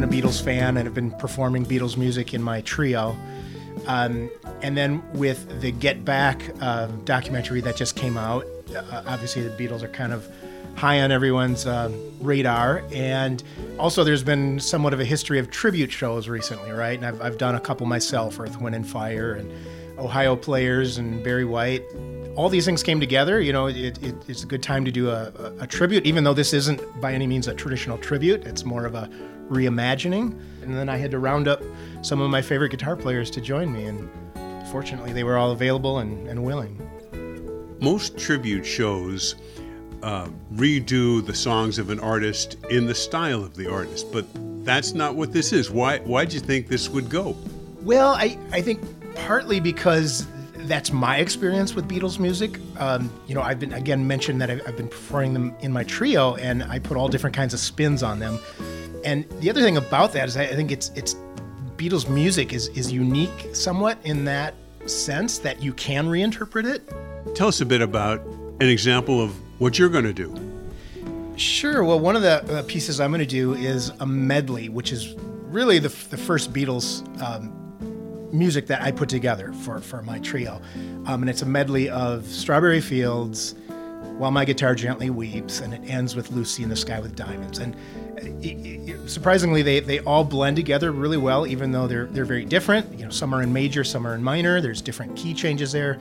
been a Beatles fan and have been performing Beatles music in my trio. Um, and then with the Get Back uh, documentary that just came out, uh, obviously the Beatles are kind of high on everyone's uh, radar. And also, there's been somewhat of a history of tribute shows recently, right? And I've, I've done a couple myself Earth, Wind, and Fire, and Ohio Players, and Barry White. All these things came together. You know, it, it, it's a good time to do a, a, a tribute, even though this isn't by any means a traditional tribute. It's more of a reimagining. And then I had to round up some of my favorite guitar players to join me. And fortunately, they were all available and, and willing. Most tribute shows uh, redo the songs of an artist in the style of the artist, but that's not what this is. Why? Why did you think this would go? Well, I, I think partly because that's my experience with Beatles music. Um, you know, I've been again mentioned that I've, I've, been performing them in my trio, and I put all different kinds of spins on them. And the other thing about that is I, think it's it's Beatles music is is unique somewhat in that sense that you can reinterpret it. Tell us a bit about an example of what you're going to do. Sure. Well, one of the uh, pieces I'm going to do is a medley, which is really the, the first Beatles um, music that I put together for, for my trio. Um, and it's a medley of Strawberry Fields, While My Guitar Gently Weeps, and it ends with Lucy in the Sky with Diamonds. And it, surprisingly, they, they all blend together really well, even though they're, they're very different. You know, some are in major, some are in minor. There's different key changes there.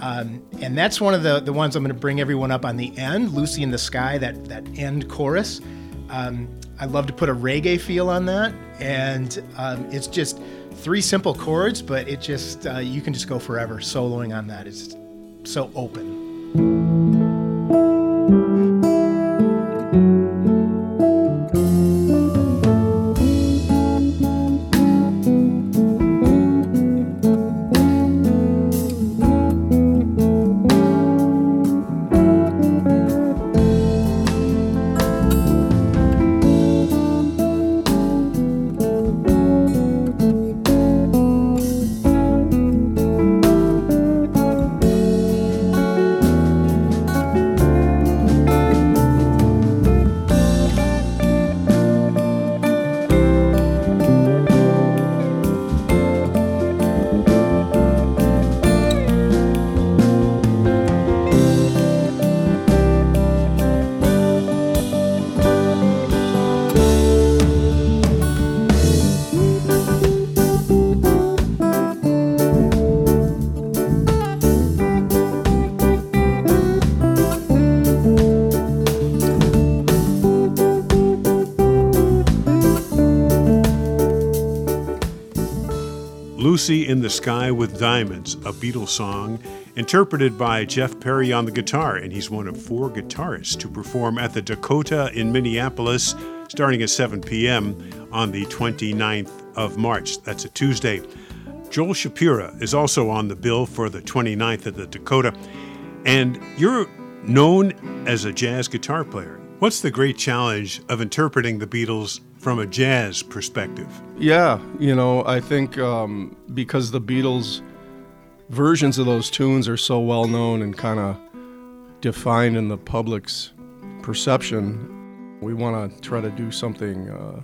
Um, and that's one of the, the ones I'm going to bring everyone up on the end, Lucy in the Sky, that, that end chorus. Um, I love to put a reggae feel on that. And um, it's just three simple chords, but it just, uh, you can just go forever soloing on that. It's so open. Lucy in the Sky with Diamonds, a Beatles song, interpreted by Jeff Perry on the guitar, and he's one of four guitarists to perform at the Dakota in Minneapolis starting at 7 p.m. on the 29th of March. That's a Tuesday. Joel Shapira is also on the bill for the 29th at the Dakota, and you're known as a jazz guitar player. What's the great challenge of interpreting the Beatles from a jazz perspective? Yeah, you know, I think um, because the Beatles versions of those tunes are so well known and kind of defined in the public's perception, we want to try to do something uh,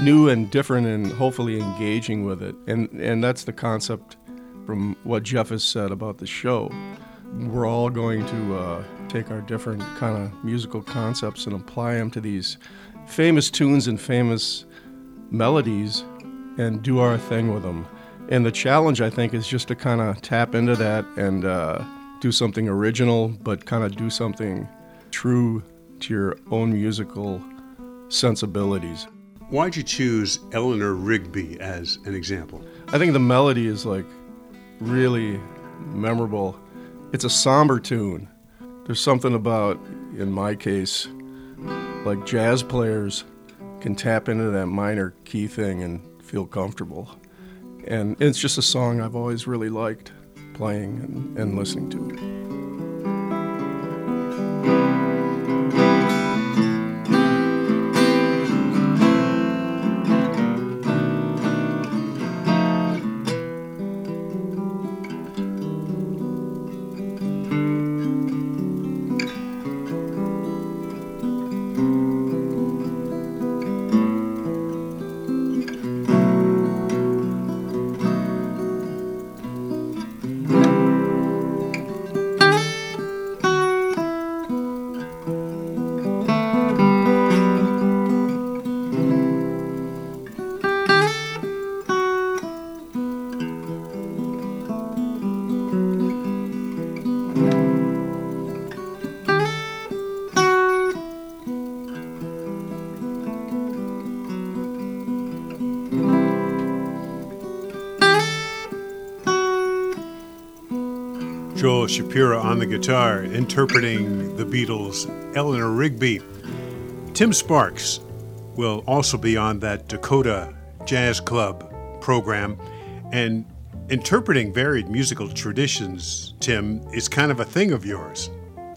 new and different and hopefully engaging with it. And, and that's the concept from what Jeff has said about the show. We're all going to uh, take our different kind of musical concepts and apply them to these famous tunes and famous melodies and do our thing with them. And the challenge, I think, is just to kind of tap into that and uh, do something original, but kind of do something true to your own musical sensibilities. Why'd you choose Eleanor Rigby as an example? I think the melody is like really memorable. It's a somber tune. There's something about, in my case, like jazz players can tap into that minor key thing and feel comfortable. And it's just a song I've always really liked playing and, and listening to. Joel Shapira on the guitar, interpreting the Beatles' Eleanor Rigby. Tim Sparks will also be on that Dakota Jazz Club program. And interpreting varied musical traditions, Tim, is kind of a thing of yours.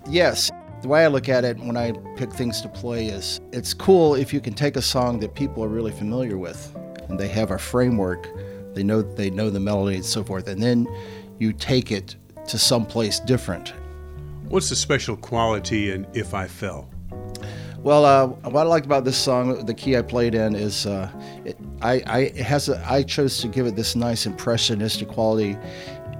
Yes. The way I look at it when I pick things to play is it's cool if you can take a song that people are really familiar with and they have a framework, they know they know the melody and so forth, and then you take it to someplace different. What's the special quality in If I Fell? Well, uh, what I liked about this song, the key I played in is, uh, it, I, I it has a, I chose to give it this nice impressionistic quality,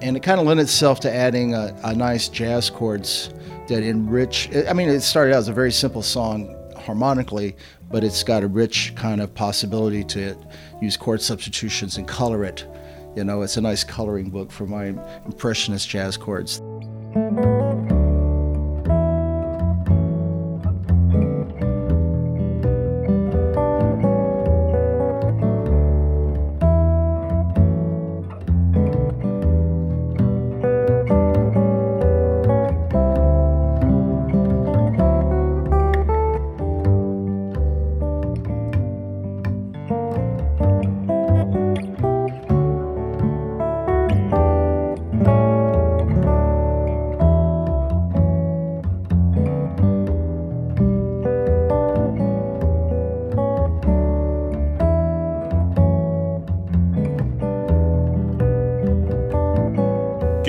and it kind of lent itself to adding a, a nice jazz chords that enrich. I mean, it started out as a very simple song harmonically, but it's got a rich kind of possibility to use chord substitutions and color it. You know, it's a nice coloring book for my impressionist jazz chords.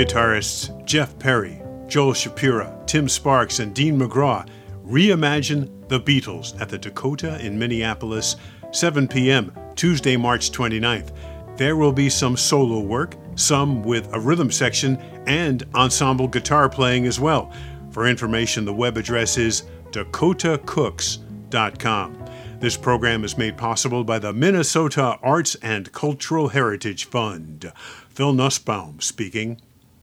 Guitarists Jeff Perry, Joel Shapira, Tim Sparks, and Dean Magraw reimagine the Beatles at the Dakota in Minneapolis, 7 p.m., Tuesday, March 29th. There will be some solo work, some with a rhythm section, and ensemble guitar playing as well. For information, the web address is dakotacooks.com. This program is made possible by the Minnesota Arts and Cultural Heritage Fund. Phil Nusbaum speaking.